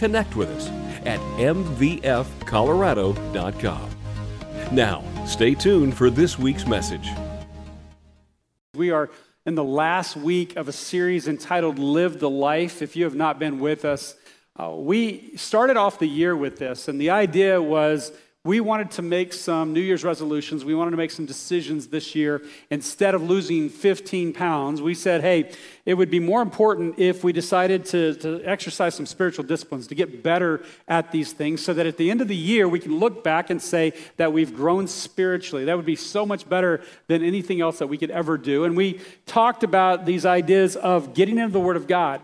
connect with us at mvfcolorado.com. Now, stay tuned for this week's message. We are in the last week of a series entitled Live the Life. If you have not been with us, uh, we started off the year with this, and the idea was we wanted to make some New Year's resolutions. We wanted to make some decisions this year. Instead of losing 15 pounds, we said, hey, it would be more important if we decided to, to exercise some spiritual disciplines, to get better at these things, so that at the end of the year, we can look back and say that we've grown spiritually. That would be so much better than anything else that we could ever do. And we talked about these ideas of getting into the Word of God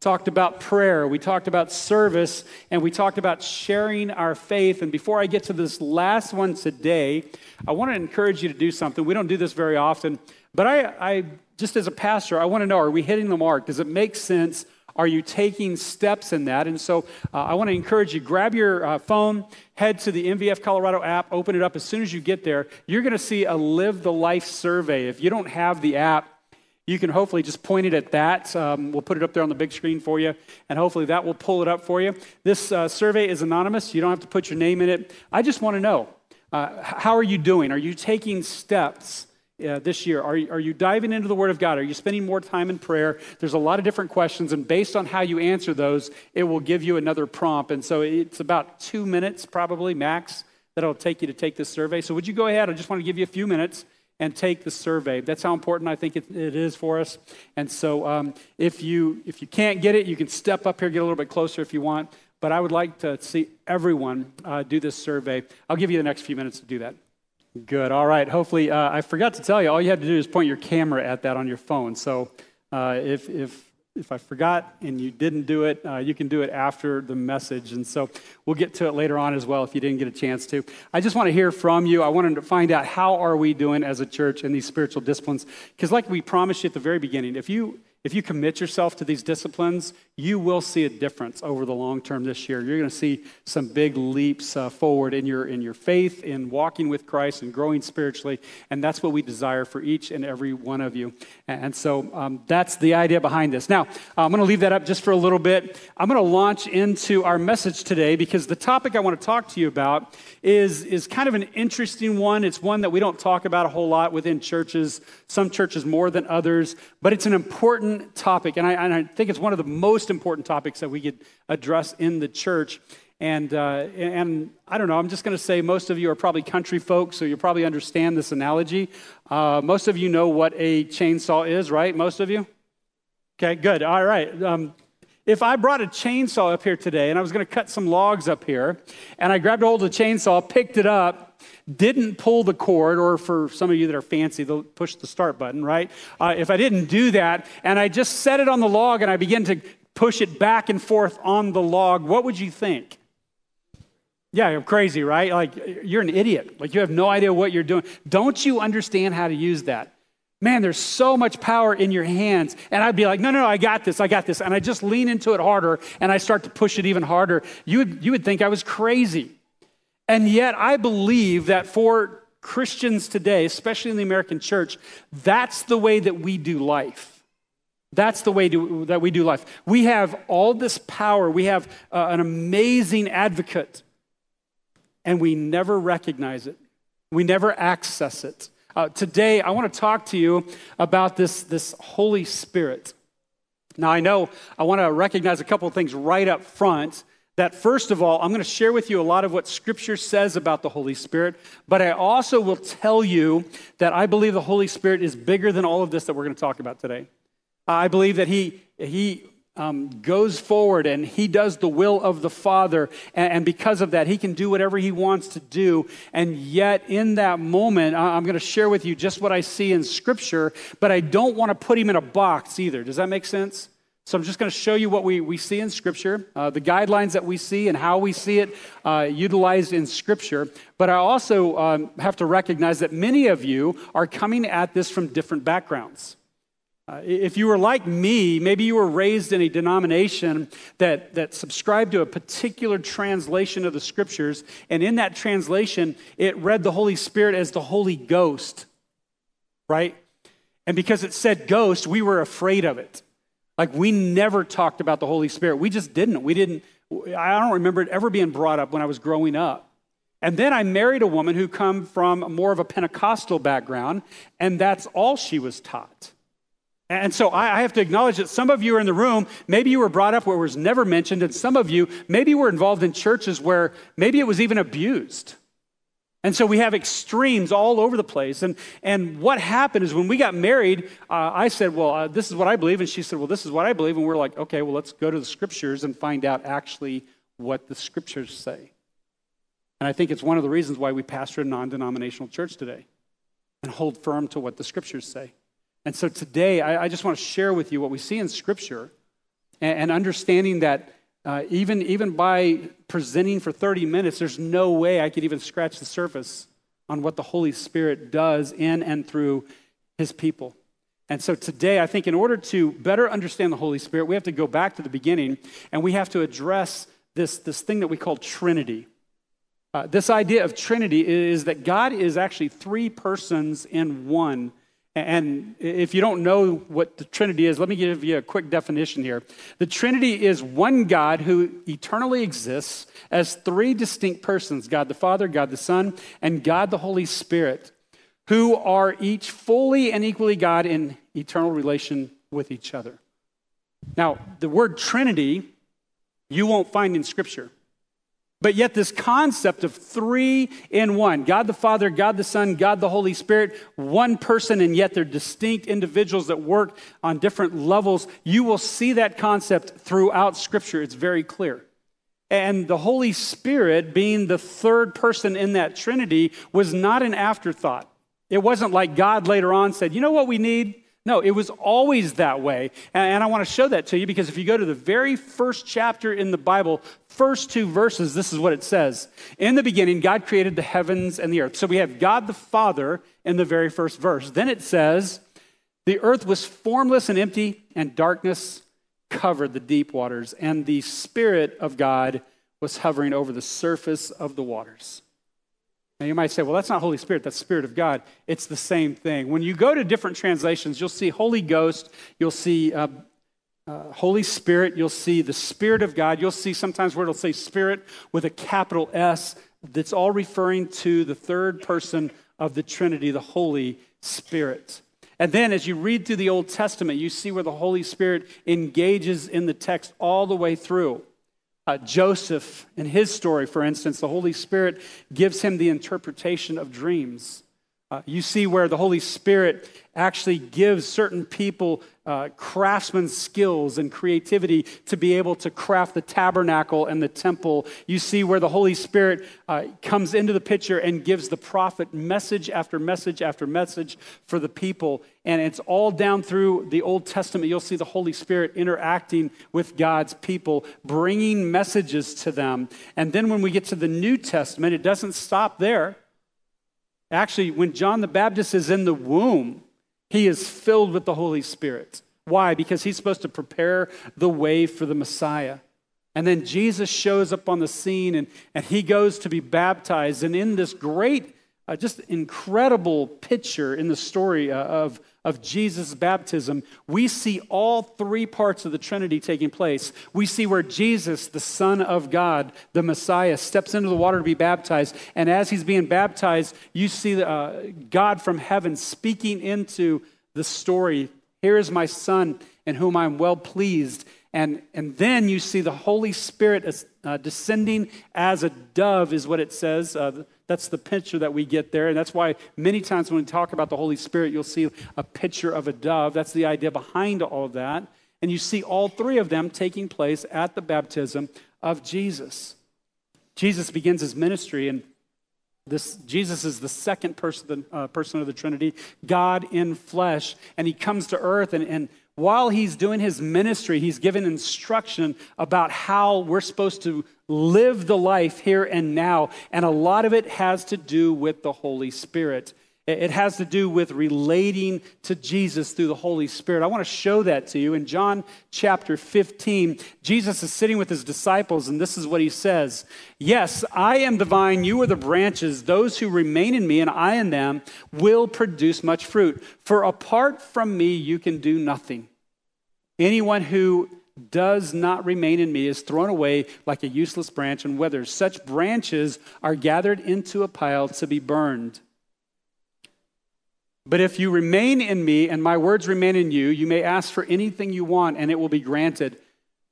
talked about prayer, we talked about service, and we talked about sharing our faith. And before I get to this last one today, I want to encourage you to do something. We don't do this very often, but I, I just as a pastor, I want to know are we hitting the mark? Does it make sense? Are you taking steps in that? And so uh, I want to encourage you grab your uh, phone, head to the MVF Colorado app, open it up. As soon as you get there, you're going to see a Live the Life survey. If you don't have the app, you can hopefully just point it at that. Um, we'll put it up there on the big screen for you, and hopefully that will pull it up for you. This uh, survey is anonymous. You don't have to put your name in it. I just want to know uh, how are you doing? Are you taking steps? Uh, this year? Are are you diving into the Word of God? Are you spending more time in prayer? There's a lot of different questions, and based on how you answer those, it will give you another prompt. And so it's about two minutes, probably max, that it'll take you to take this survey. So would you go ahead? I just want to give you a few minutes and take the survey. That's how important I think it, it is for us. And so um, if, you, if you can't get it, you can step up here, get a little bit closer if you want. But I would like to see everyone uh, do this survey. I'll give you the next few minutes to do that. Good. All right. Hopefully, uh, I forgot to tell you, all you have to do is point your camera at that on your phone. So uh, if, if if I forgot and you didn't do it, uh, you can do it after the message. And so we'll get to it later on as well if you didn't get a chance to. I just want to hear from you. I wanted to find out how are we doing as a church in these spiritual disciplines? Because like we promised you at the very beginning, if you if you commit yourself to these disciplines, you will see a difference over the long term this year. You're going to see some big leaps uh, forward in your, in your faith, in walking with Christ, and growing spiritually. And that's what we desire for each and every one of you. And so um, that's the idea behind this. Now, I'm going to leave that up just for a little bit. I'm going to launch into our message today because the topic I want to talk to you about is, is kind of an interesting one. It's one that we don't talk about a whole lot within churches, some churches more than others, but it's an important topic. And I, and I think it's one of the most important topics that we could address in the church. And, uh, and I don't know, I'm just going to say most of you are probably country folks, so you probably understand this analogy. Uh, most of you know what a chainsaw is, right? Most of you? Okay, good. All right. Um, if I brought a chainsaw up here today and I was going to cut some logs up here, and I grabbed a hold of the chainsaw, picked it up, didn't pull the cord, or for some of you that are fancy, they'll push the start button, right? Uh, if I didn't do that, and I just set it on the log and I begin to push it back and forth on the log, what would you think? Yeah, you're crazy, right? Like, you're an idiot. Like, you have no idea what you're doing. Don't you understand how to use that? Man, there's so much power in your hands. And I'd be like, no, no, no, I got this, I got this. And I just lean into it harder and I start to push it even harder. You would, you would think I was crazy. And yet, I believe that for Christians today, especially in the American church, that's the way that we do life. That's the way to, that we do life. We have all this power, we have uh, an amazing advocate, and we never recognize it, we never access it. Uh, today, I want to talk to you about this, this Holy Spirit. Now, I know I want to recognize a couple of things right up front. That first of all, I'm going to share with you a lot of what Scripture says about the Holy Spirit, but I also will tell you that I believe the Holy Spirit is bigger than all of this that we're going to talk about today. I believe that He, he um, goes forward and he does the will of the Father. And, and, because of that, he can do whatever he wants to do. And yet, in that moment, I'm going to share with you just what I see in Scripture, but I don't want to put him in a box either. Does that make sense? So I'm just going to show you what we, we see in Scripture, uh, the guidelines that we see, and how we see it uh, utilized in Scripture. But I also um, have to recognize that many of you are coming at this from different backgrounds. Uh, if you were like me, maybe you were raised in a denomination that, that subscribed to a particular translation of the Scriptures, and in that translation, it read the Holy Spirit as the Holy Ghost, right? And because it said ghost, we were afraid of it. Like we never talked about the Holy Spirit. We just didn't. We didn't, I don't remember it ever being brought up when I was growing up. And then I married a woman who come from more of a Pentecostal background, and that's all she was taught. And so I have to acknowledge that some of you are in the room, maybe you were brought up where it was never mentioned, and some of you maybe were involved in churches where maybe it was even abused. And so we have extremes all over the place. And, and what happened is when we got married, uh, I said, Well, uh, this is what I believe. And she said, Well, this is what I believe. And we're like, Okay, well, let's go to the scriptures and find out actually what the scriptures say. And I think it's one of the reasons why we pastor a non denominational church today and hold firm to what the scriptures say. And so today, I, I just want to share with you what we see in scripture and, and understanding that uh, even, even by presenting for 30 minutes, there's no way I could even scratch the surface on what the Holy Spirit does in and through his people. And so today, I think in order to better understand the Holy Spirit, we have to go back to the beginning and we have to address this, this thing that we call Trinity. Uh, this idea of Trinity is that God is actually three persons in one and if you don't know what the Trinity is, let me give you a quick definition here. The Trinity is one God who eternally exists as three distinct persons God the Father, God the Son, and God the Holy Spirit, who are each fully and equally God in eternal relation with each other. Now, the word Trinity you won't find in Scripture. But yet, this concept of three in one God the Father, God the Son, God the Holy Spirit, one person, and yet they're distinct individuals that work on different levels, you will see that concept throughout Scripture. It's very clear. And the Holy Spirit, being the third person in that Trinity, was not an afterthought. It wasn't like God later on said, you know what we need? No, it was always that way. And I want to show that to you because if you go to the very first chapter in the Bible, first two verses, this is what it says. In the beginning, God created the heavens and the earth. So we have God the Father in the very first verse. Then it says, the earth was formless and empty, and darkness covered the deep waters, and the Spirit of God was hovering over the surface of the waters. Now, you might say, well, that's not Holy Spirit, that's Spirit of God. It's the same thing. When you go to different translations, you'll see Holy Ghost, you'll see uh, uh, Holy Spirit, you'll see the Spirit of God, you'll see sometimes where it'll say Spirit with a capital S. That's all referring to the third person of the Trinity, the Holy Spirit. And then as you read through the Old Testament, you see where the Holy Spirit engages in the text all the way through. Uh, Joseph, in his story, for instance, the Holy Spirit gives him the interpretation of dreams. Uh, you see where the Holy Spirit actually gives certain people uh, craftsman skills and creativity to be able to craft the tabernacle and the temple. You see where the Holy Spirit uh, comes into the picture and gives the prophet message after message after message for the people. And it's all down through the Old Testament. You'll see the Holy Spirit interacting with God's people, bringing messages to them. And then when we get to the New Testament, it doesn't stop there. Actually, when John the Baptist is in the womb, he is filled with the Holy Spirit. Why? Because he's supposed to prepare the way for the Messiah. And then Jesus shows up on the scene and, and he goes to be baptized. And in this great, uh, just incredible picture in the story uh, of, of Jesus' baptism, we see all three parts of the Trinity taking place. We see where Jesus, the Son of God, the Messiah, steps into the water to be baptized. And as he's being baptized, you see uh, God from heaven speaking into the story. Here is my Son in whom I'm well pleased. And, and then you see the Holy Spirit uh, descending as a dove, is what it says. That's the picture that we get there. And that's why many times when we talk about the Holy Spirit, you'll see a picture of a dove. That's the idea behind all of that. And you see all three of them taking place at the baptism of Jesus. Jesus begins his ministry, and this Jesus is the second person, uh, person of the Trinity, God in flesh, and he comes to earth. And, and while he's doing his ministry, he's given instruction about how we're supposed to live the life here and now. And a lot of it has to do with the Holy Spirit. It has to do with relating to Jesus through the Holy Spirit. I want to show that to you. In John chapter 15, Jesus is sitting with his disciples, and this is what he says Yes, I am the vine, you are the branches. Those who remain in me and I in them will produce much fruit. For apart from me, you can do nothing. Anyone who does not remain in me is thrown away like a useless branch and withers. Such branches are gathered into a pile to be burned. But if you remain in me and my words remain in you, you may ask for anything you want and it will be granted.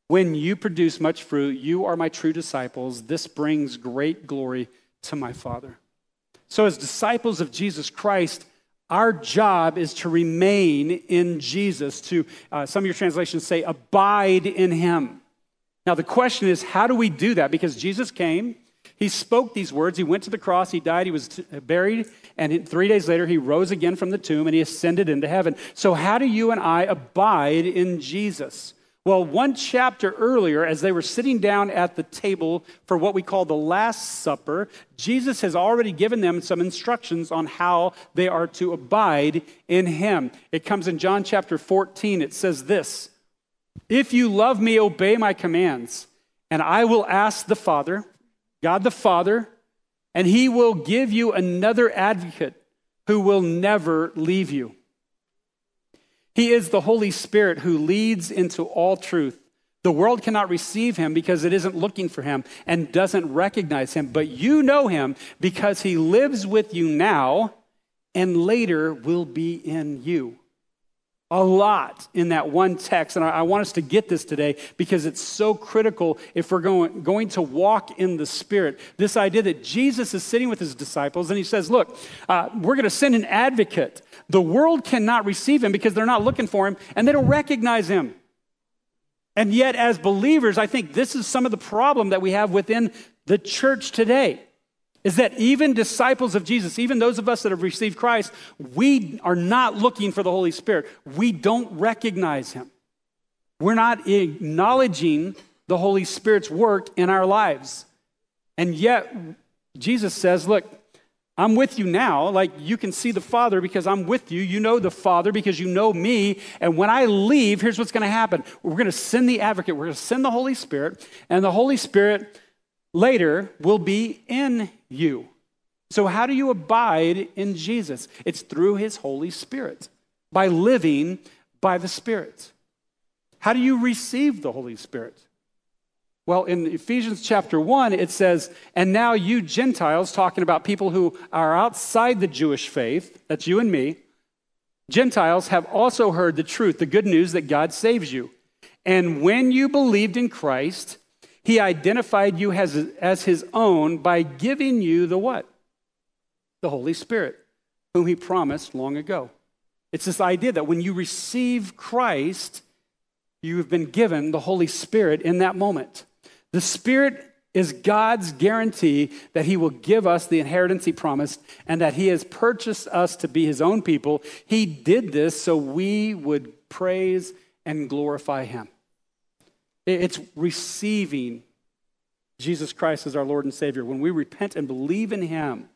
When you produce much fruit, you are my true disciples. This brings great glory to my Father. So, as disciples of Jesus Christ, our job is to remain in Jesus, to, uh, some of your translations say, abide in him. Now, the question is, how do we do that? Because Jesus came, he spoke these words, he went to the cross, he died, he was t- buried, and three days later, he rose again from the tomb and he ascended into heaven. So, how do you and I abide in Jesus? Well, one chapter earlier, as they were sitting down at the table for what we call the Last Supper, Jesus has already given them some instructions on how they are to abide in Him. It comes in John chapter 14. It says this If you love me, obey my commands, and I will ask the Father, God the Father, and he will give you another advocate who will never leave you. He is the Holy Spirit who leads into all truth. The world cannot receive him because it isn't looking for him and doesn't recognize him, but you know him because he lives with you now and later will be in you a lot in that one text. And I, want us to get this today because it's so critical if we're going, going to walk in the Spirit. This idea that Jesus is sitting with his disciples and he says, Look, uh, we're going to send an advocate. The world cannot receive him because they're not looking for him and they don't recognize him. And yet, as believers, I think this is some of the problem that we have within the church today is that even disciples of Jesus, even those of us that have received Christ, we are not looking for the Holy Spirit. We don't recognize Him. We're not acknowledging the Holy Spirit's work in our lives. And yet, Jesus says, Look, I'm with you now. Like you can see the Father because I'm with you. You know the Father because you know me. And when I leave, here's what's going to happen we're going to send the advocate, we're going to send the Holy Spirit, and the Holy Spirit later will be in you. So, how do you abide in Jesus? It's through his Holy Spirit, by living by the Spirit. How do you receive the Holy Spirit? Well, in Ephesians chapter 1, it says, And now you Gentiles, talking about people who are outside the Jewish faith, that's you and me, Gentiles have also heard the truth, the good news that God saves you. And when you believed in Christ, he identified you as, as his own by giving you the what? The Holy Spirit, whom he promised long ago. It's this idea that when you receive Christ, you have been given the Holy Spirit in that moment. The Spirit is God's guarantee that He will give us the inheritance He promised and that He has purchased us to be His own people. He did this so we would praise and glorify Him. It's receiving Jesus Christ as our Lord and Savior. When we repent and believe in Him,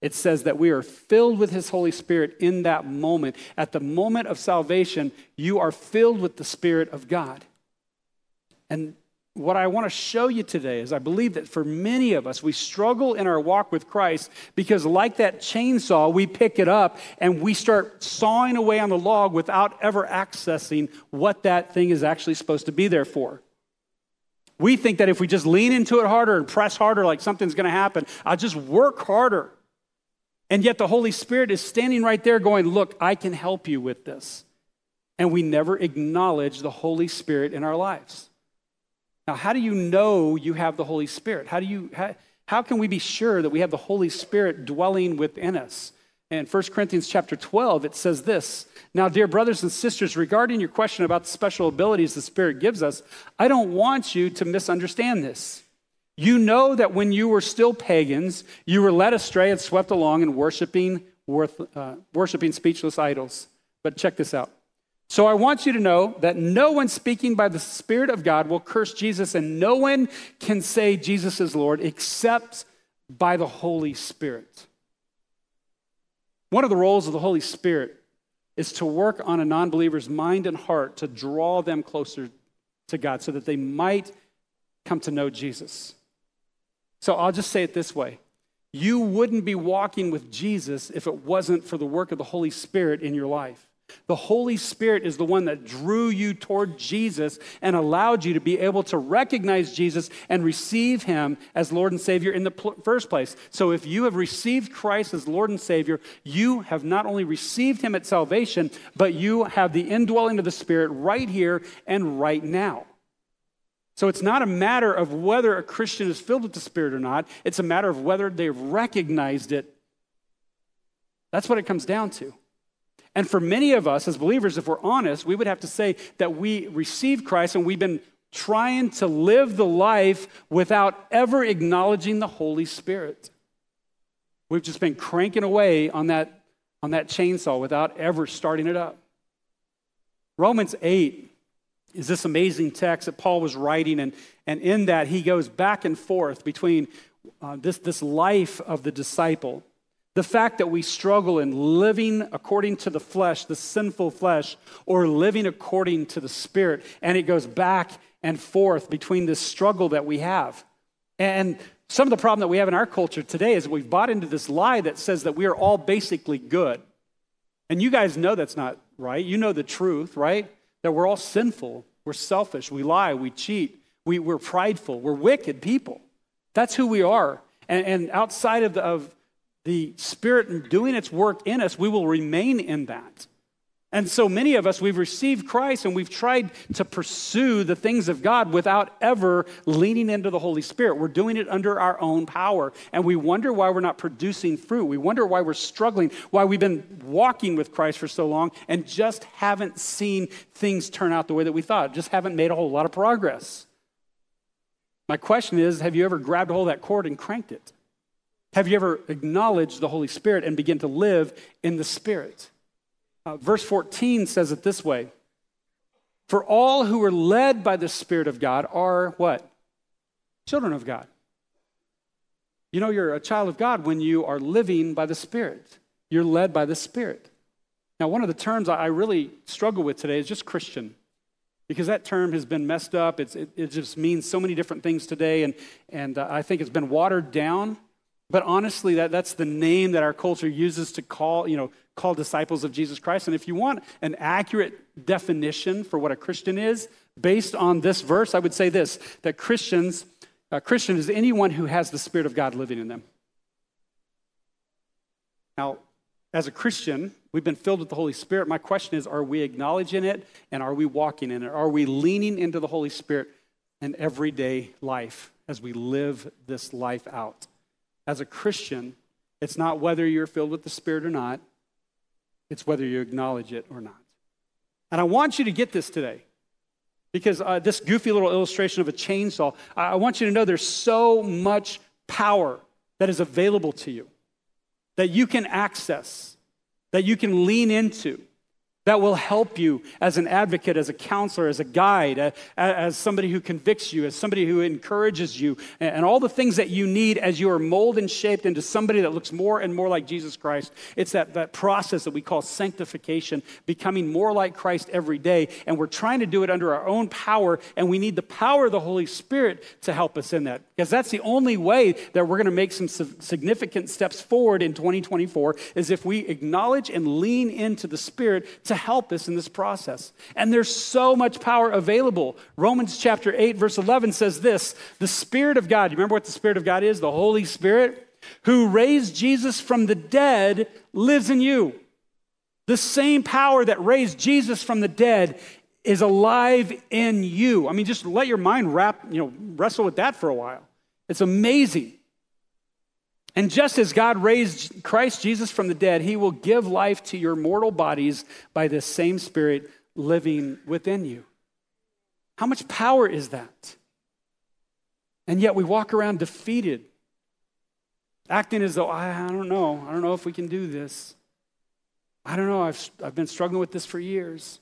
it says that we are filled with His Holy Spirit in that moment. At the moment of salvation, you are filled with the Spirit of God. And what I want to show you today is I believe that for many of us, we struggle in our walk with Christ because, like that chainsaw, we pick it up and we start sawing away on the log without ever accessing what that thing is actually supposed to be there for. We think that if we just lean into it harder and press harder, like something's going to happen, I'll just work harder. And yet the Holy Spirit is standing right there going, Look, I can help you with this. And we never acknowledge the Holy Spirit in our lives. Now, how do you know you have the Holy Spirit? How, do you, how, how can we be sure that we have the Holy Spirit dwelling within us? In 1 Corinthians chapter 12, it says this Now, dear brothers and sisters, regarding your question about the special abilities the Spirit gives us, I don't want you to misunderstand this. You know that when you were still pagans, you were led astray and swept along in worshiping, worth, uh, worshiping speechless idols. But check this out So I want you to know that no one speaking by the Spirit of God will curse Jesus, and no one can say Jesus is Lord except by the Holy Spirit. One of the roles of the Holy Spirit is to work on a non believer's mind and heart to draw them closer to God so that they might come to know Jesus. So I'll just say it this way you wouldn't be walking with Jesus if it wasn't for the work of the Holy Spirit in your life. The Holy Spirit is the one that drew you toward Jesus and allowed you to be able to recognize Jesus and receive Him as Lord and Savior in the pl- first place. So, if you have received Christ as Lord and Savior, you have not only received Him at salvation, but you have the indwelling of the Spirit right here and right now. So, it's not a matter of whether a Christian is filled with the Spirit or not, it's a matter of whether they've recognized it. That's what it comes down to. And for many of us as believers, if we're honest, we would have to say that we received Christ and we've been trying to live the life without ever acknowledging the Holy Spirit. We've just been cranking away on that, on that chainsaw without ever starting it up. Romans 8 is this amazing text that Paul was writing, and, and in that he goes back and forth between uh, this, this life of the disciple the fact that we struggle in living according to the flesh, the sinful flesh, or living according to the spirit. And it goes back and forth between this struggle that we have. And some of the problem that we have in our culture today is we've bought into this lie that says that we are all basically good. And you guys know that's not right. You know the truth, right? That we're all sinful, we're selfish, we lie, we cheat, we, we're prideful, we're wicked people. That's who we are. And, and outside of, the, of the Spirit doing its work in us, we will remain in that. And so many of us, we've received Christ and we've tried to pursue the things of God without ever leaning into the Holy Spirit. We're doing it under our own power. And we wonder why we're not producing fruit. We wonder why we're struggling, why we've been walking with Christ for so long and just haven't seen things turn out the way that we thought, just haven't made a whole lot of progress. My question is have you ever grabbed a hold of that cord and cranked it? Have you ever acknowledged the Holy Spirit and begin to live in the Spirit? Uh, verse 14 says it this way For all who are led by the Spirit of God are what? Children of God. You know, you're a child of God when you are living by the Spirit. You're led by the Spirit. Now, one of the terms I really struggle with today is just Christian, because that term has been messed up. It, it, just means so many different things today, and, and uh, I think it's been watered down. But honestly, that, that's the name that our culture uses to call, you know, call disciples of Jesus Christ. And if you want an accurate definition for what a Christian is, based on this verse, I would say this that Christians, a Christian is anyone who has the Spirit of God living in them. Now, as a Christian, we've been filled with the Holy Spirit. My question is are we acknowledging it and are we walking in it? Are we leaning into the Holy Spirit in everyday life as we live this life out? As a Christian, it's not whether you're filled with the Spirit or not, it's whether you acknowledge it or not. And I want you to get this today because uh, this goofy little illustration of a chainsaw, I want you to know there's so much power that is available to you that you can access, that you can lean into that will help you as an advocate, as a counselor, as a guide, as somebody who convicts you, as somebody who encourages you, and all the things that you need as you are molded and shaped into somebody that looks more and more like Jesus Christ. It's that, that process that we call sanctification, becoming more like Christ every day. And we're trying to do it under our own power, and we need the power of the Holy Spirit to help us in that. Because that's the only way that we're going to make some significant steps forward in 2024 is if we acknowledge and lean into the Spirit to help us in this process. And there's so much power available. Romans chapter 8, verse 11 says this The Spirit of God, you remember what the Spirit of God is? The Holy Spirit, who raised Jesus from the dead, lives in you. The same power that raised Jesus from the dead is alive in you. I mean, just let your mind wrap, you know, wrestle with that for a while. It's amazing. And just as God raised Christ Jesus from the dead, he will give life to your mortal bodies by this same Spirit living within you. How much power is that? And yet we walk around defeated, acting as though, I, I don't know, I don't know if we can do this. I don't know, I've, I've been struggling with this for years.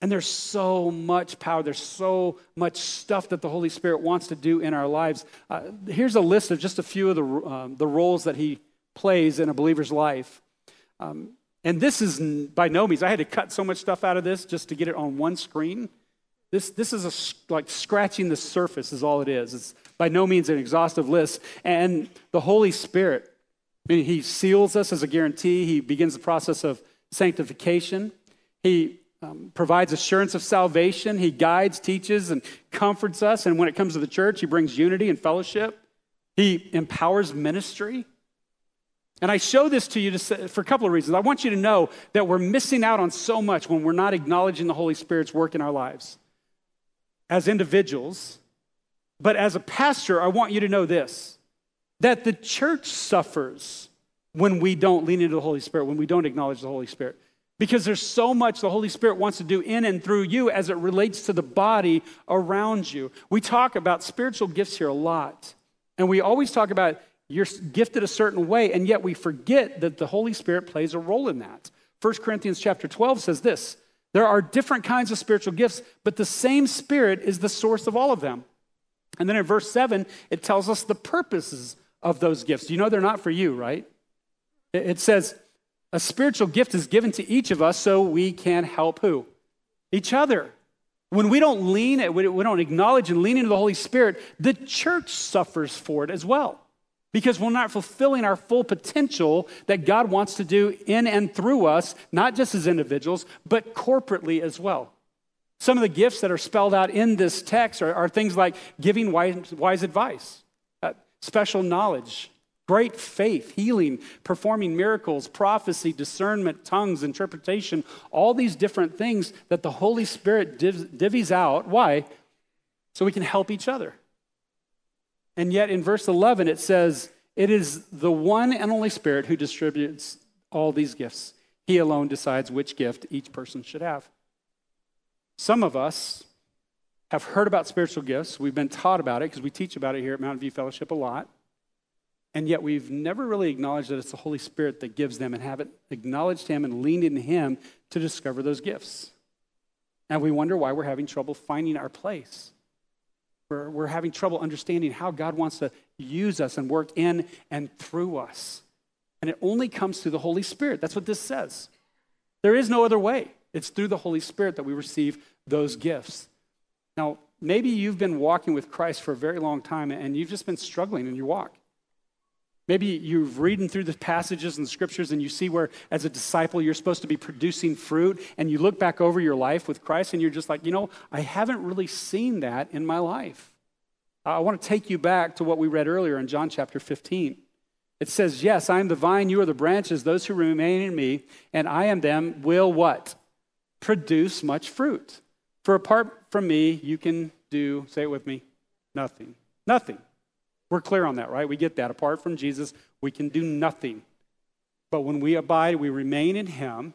And there's so much power. There's so much stuff that the Holy Spirit wants to do in our lives. Uh, here's a list of just a few of the, um, the roles that He plays in a believer's life. Um, and this is by no means, I had to cut so much stuff out of this just to get it on one screen. This, this is a, like scratching the surface, is all it is. It's by no means an exhaustive list. And the Holy Spirit, I mean, He seals us as a guarantee. He begins the process of sanctification. He um, provides assurance of salvation. He guides, teaches, and comforts us. And when it comes to the church, He brings unity and fellowship. He empowers ministry. And I show this to you to for a couple of reasons. I want you to know that we're missing out on so much when we're not acknowledging the Holy Spirit's work in our lives as individuals. But as a pastor, I want you to know this that the church suffers when we don't lean into the Holy Spirit, when we don't acknowledge the Holy Spirit. Because there's so much the Holy Spirit wants to do in and through you as it relates to the body around you. We talk about spiritual gifts here a lot. And we always talk about you're gifted a certain way, and yet we forget that the Holy Spirit plays a role in that. 1 Corinthians chapter 12 says this there are different kinds of spiritual gifts, but the same Spirit is the source of all of them. And then in verse 7, it tells us the purposes of those gifts. You know they're not for you, right? It says, a spiritual gift is given to each of us so we can help who? Each other. When we don't lean, we don't acknowledge and lean into the Holy Spirit, the church suffers for it as well. Because we're not fulfilling our full potential that God wants to do in and through us, not just as individuals, but corporately as well. Some of the gifts that are spelled out in this text are, are things like giving wise, wise advice, uh, special knowledge, Great faith, healing, performing miracles, prophecy, discernment, tongues, interpretation, all these different things that the Holy Spirit div- divvies out. Why? So we can help each other. And yet in verse 11, it says, It is the one and only Spirit who distributes all these gifts. He alone decides which gift each person should have. Some of us have heard about spiritual gifts. We've been taught about it because we teach about it here at Mountain View Fellowship a lot. And yet we've never really acknowledged that it's the Holy Spirit that gives them and haven't acknowledged Him and leaned in Him to discover those gifts. And we wonder why we're having trouble finding our place. We're, we're having trouble understanding how God wants to use us and work in and through us. And it only comes through the Holy Spirit. That's what this says. There is no other way. It's through the Holy Spirit that we receive those gifts. Now, maybe you've been walking with Christ for a very long time and you've just been struggling in your walk. Maybe you're reading through the passages and scriptures and you see where, as a disciple, you're supposed to be producing fruit, and you look back over your life with Christ and you're just like, you know, I haven't really seen that in my life. I want to take you back to what we read earlier in John chapter 15. It says, Yes, I am the vine, you are the branches. Those who remain in me, and I am them, will what? Produce much fruit. For apart from me, you can do, say it with me, nothing. Nothing. We're clear on that, right? We get that. Apart from Jesus, we can do nothing. But when we abide, we remain in Him,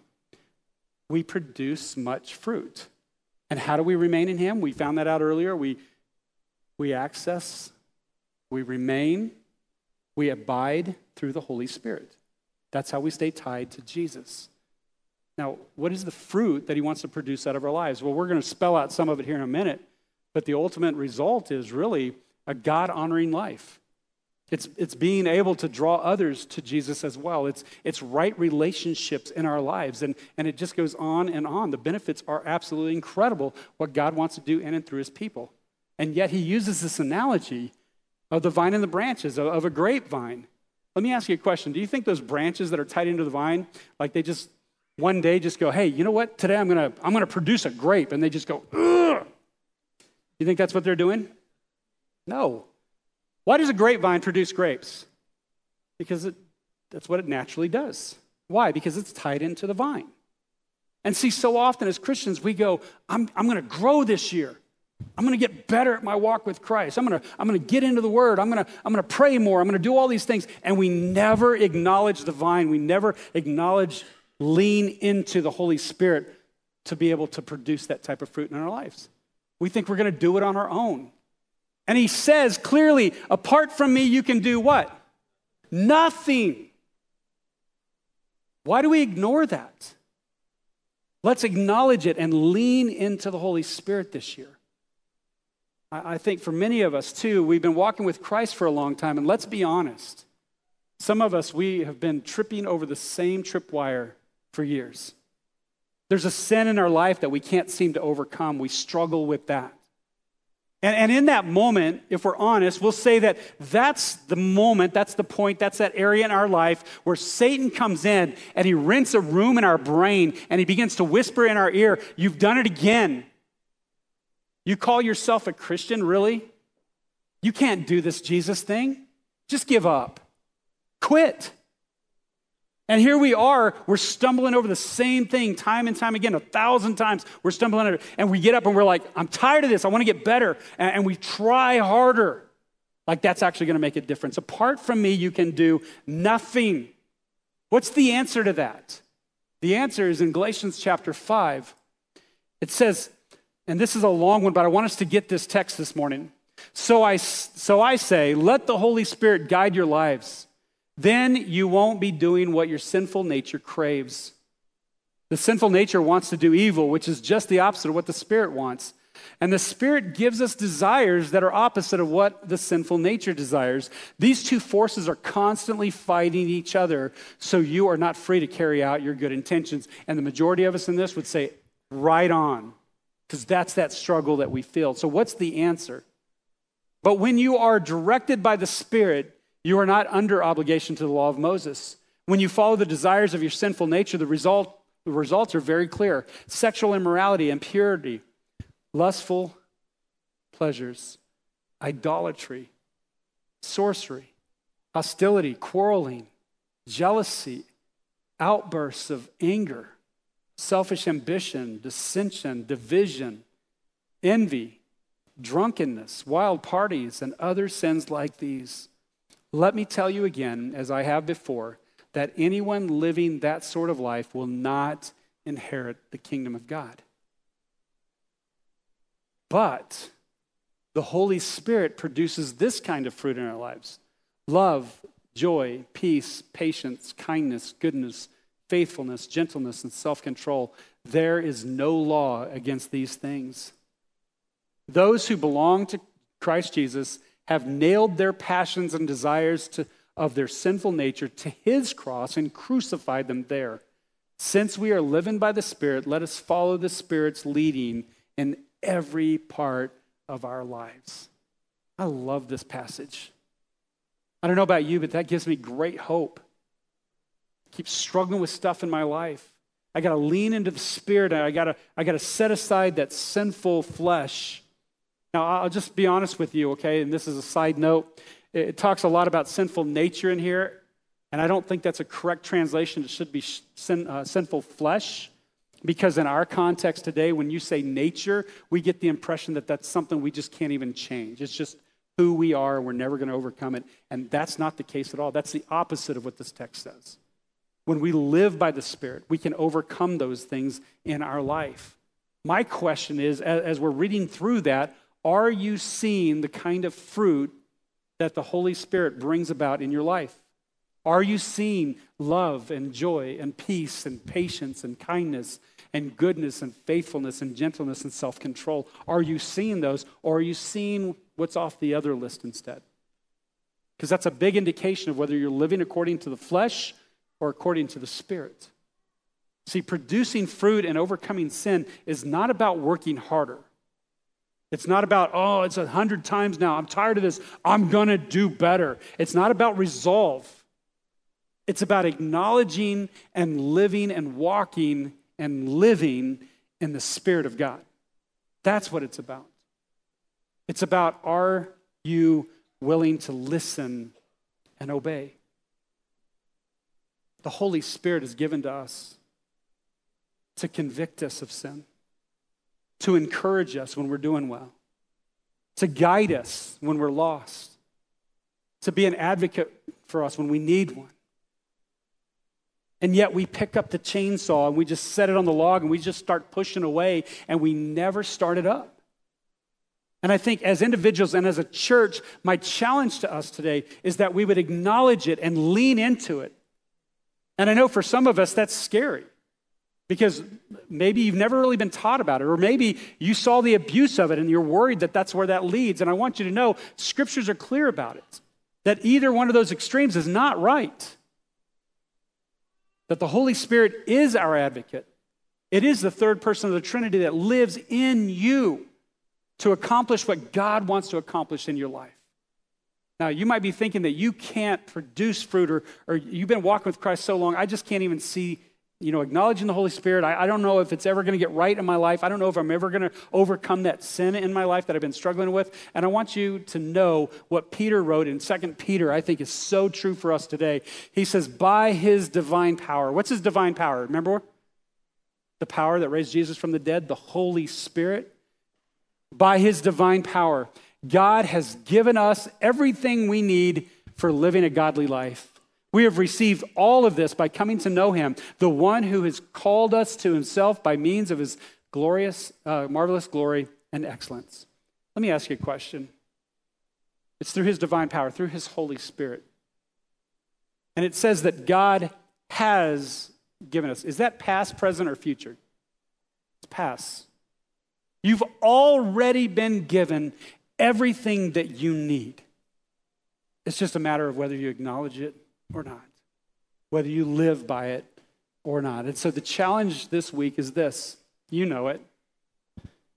we produce much fruit. And how do we remain in Him? We found that out earlier. We, we access, we remain, we abide through the Holy Spirit. That's how we stay tied to Jesus. Now, what is the fruit that He wants to produce out of our lives? Well, we're going to spell out some of it here in a minute, but the ultimate result is really a God honoring life. It's, it's being able to draw others to Jesus as well. It's, it's right relationships in our lives. And, and it just goes on and on. The benefits are absolutely incredible, what God wants to do in and through his people. And yet he uses this analogy of the vine and the branches, of, of a grapevine. Let me ask you a question. Do you think those branches that are tied into the vine, like they just one day just go, hey, you know what? Today I'm gonna I'm gonna produce a grape, and they just go, ugh. You think that's what they're doing? No. Why does a grapevine produce grapes? Because it, that's what it naturally does. Why? Because it's tied into the vine. And see, so often as Christians, we go, I'm, I'm going to grow this year. I'm going to get better at my walk with Christ. I'm going to, I'm going to get into the Word. I'm going to, I'm going to pray more. I'm going to do all these things. And we never acknowledge the vine. We never acknowledge, lean into the Holy Spirit to be able to produce that type of fruit in our lives. We think we're going to do it on our own. And he says clearly, apart from me, you can do what? Nothing. Why do we ignore that? Let's acknowledge it and lean into the Holy Spirit this year. I think for many of us, too, we've been walking with Christ for a long time, and let's be honest. Some of us, we have been tripping over the same tripwire for years. There's a sin in our life that we can't seem to overcome. We struggle with that. And, and in that moment, if we're honest, we'll say that that's the moment, that's the point, that's that area in our life where Satan comes in and he rents a room in our brain and he begins to whisper in our ear, You've done it again. You call yourself a Christian, really? You can't do this Jesus thing. Just give up. Quit. And here we are, we're stumbling over the same thing time and time again, a thousand times. We're stumbling over, and we get up and we're like, I'm tired of this. I want to get better. And, and we try harder. Like that's actually going to make a difference. Apart from me, you can do nothing. What's the answer to that? The answer is in Galatians chapter 5. It says, and this is a long one, but I want us to get this text this morning. So I, so I say, let the Holy Spirit guide your lives. Then you won't be doing what your sinful nature craves. The sinful nature wants to do evil, which is just the opposite of what the Spirit wants. And the Spirit gives us desires that are opposite of what the sinful nature desires. These two forces are constantly fighting each other, so you are not free to carry out your good intentions. And the majority of us in this would say, right on because that's that struggle that we feel. So, what's the answer? But when you are directed by the Spirit, you are not under obligation to the law of Moses. When you follow the desires of your sinful nature, the, result, the results are very clear sexual immorality, impurity, lustful pleasures, idolatry, sorcery, hostility, quarreling, jealousy, outbursts of anger selfish ambition, dissension, division, envy, drunkenness, wild parties, and other sins like these. Let me tell you again, as I have before, that anyone living that sort of life will not inherit the kingdom of God. But the Holy Spirit produces this kind of fruit in our lives love, joy, peace, patience, kindness, goodness, faithfulness, gentleness, and self control. There is no law against these things. Those who belong to Christ Jesus have nailed their passions and desires to, of their sinful nature to his cross and crucified them there. Since we are living by the Spirit, let us follow the Spirit's leading in every part of our lives. I love this passage. I don't know about you, but that gives me great hope keep struggling with stuff in my life. I got to lean into the spirit. I got to I got to set aside that sinful flesh. Now, I'll just be honest with you, okay? And this is a side note. It talks a lot about sinful nature in here, and I don't think that's a correct translation. It should be sin, uh, sinful flesh, because in our context today, when you say nature, we get the impression that that's something we just can't even change. It's just who we are, and we're never going to overcome it. And that's not the case at all. That's the opposite of what this text says. When we live by the Spirit, we can overcome those things in our life. My question is as we're reading through that, are you seeing the kind of fruit that the Holy Spirit brings about in your life? Are you seeing love and joy and peace and patience and kindness and goodness and faithfulness and gentleness and self control? Are you seeing those or are you seeing what's off the other list instead? Because that's a big indication of whether you're living according to the flesh or according to the Spirit. See, producing fruit and overcoming sin is not about working harder. It's not about, oh, it's a hundred times now. I'm tired of this. I'm going to do better. It's not about resolve. It's about acknowledging and living and walking and living in the Spirit of God. That's what it's about. It's about are you willing to listen and obey? the Holy Spirit is given to us to convict us of sin, to encourage us when we're doing well, to guide us when we're lost, to be an advocate for us when we need one. And yet we pick up the chainsaw and we just set it on the log and we just start pushing away and we never start it up. And I think as individuals and as a church, my challenge to us today is that we would acknowledge it and lean into it and I know for some of us that's scary. Because maybe you've never really been taught about it, or maybe you saw the abuse of it and you're worried that that's where that leads. And I want you to know scriptures are clear about it, that either one of those extremes is not right. That the Holy Spirit is our advocate, it is the third person of the Trinity that lives in you to accomplish what God wants to accomplish in your life. Now, you might be thinking that you can't produce fruit, or, or you've been walking with Christ so long, I just can't even see you know, acknowledging the Holy Spirit. I, I don't know if it's ever going to get right in my life. I don't know if I'm ever going to overcome that sin in my life that I've been struggling with. And I want you to know what Peter wrote in Second Peter, I think is so true for us today. He says, by his divine power. What's his divine power? Remember? The power that raised Jesus from the dead, the Holy Spirit. By his divine power, God has given us everything we need for living a godly life. We have received all of this by coming to know him, the one who has called us to himself by means of his glorious, uh, marvelous glory and excellence. Let me ask you a question. It's through his divine power, through his Holy Spirit. And it says that God has given us. Is that past, present, or future? It's past. You've already been given everything that you need. It's just a matter of whether you acknowledge it or not, whether you live by it or not. And so the challenge this week is this you know it.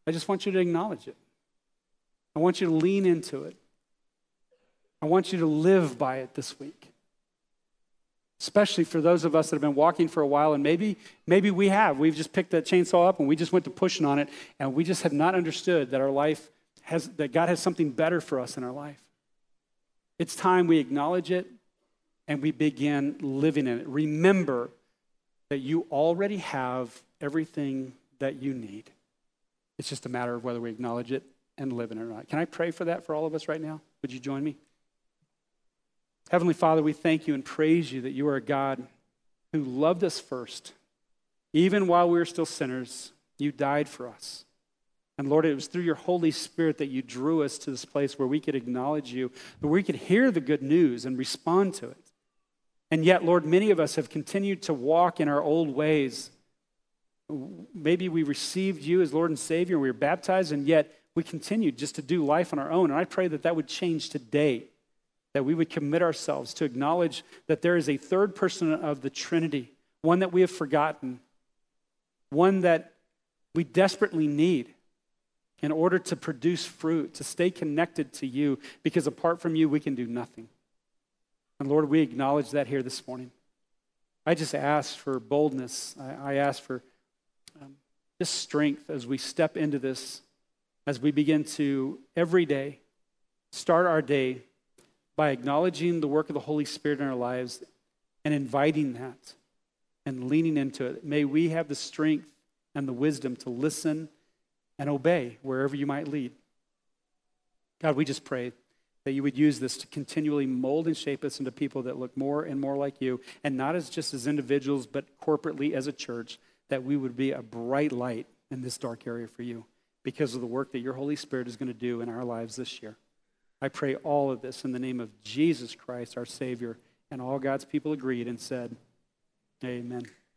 I just want you to acknowledge it. I want you to lean into it. I want you to live by it this week. Especially for those of us that have been walking for a while, and maybe, maybe we have. We've just picked that chainsaw up and we just went to pushing on it, and we just have not understood that our life has that God has something better for us in our life. It's time we acknowledge it and we begin living in it. Remember that you already have everything that you need. It's just a matter of whether we acknowledge it and live in it or not. Can I pray for that for all of us right now? Would you join me? Heavenly Father, we thank you and praise you that you are a God who loved us first. Even while we were still sinners, you died for us. And Lord, it was through your Holy Spirit that you drew us to this place where we could acknowledge you, where we could hear the good news and respond to it. And yet, Lord, many of us have continued to walk in our old ways. Maybe we received you as Lord and Savior, we were baptized, and yet we continued just to do life on our own. And I pray that that would change today, that we would commit ourselves to acknowledge that there is a third person of the Trinity, one that we have forgotten, one that we desperately need in order to produce fruit, to stay connected to you, because apart from you, we can do nothing. And Lord, we acknowledge that here this morning. I just ask for boldness. I, I ask for um, just strength as we step into this, as we begin to every day start our day by acknowledging the work of the Holy Spirit in our lives and inviting that and leaning into it. May we have the strength and the wisdom to listen and obey wherever you might lead. God, we just pray that you would use this to continually mold and shape us into people that look more and more like you, and not as just as individuals, but corporately as a church, that we would be a bright light in this dark area for you because of the work that your Holy Spirit is going to do in our lives this year. I pray all of this in the name of Jesus Christ, our Savior, and all God's people agreed and said, Amen.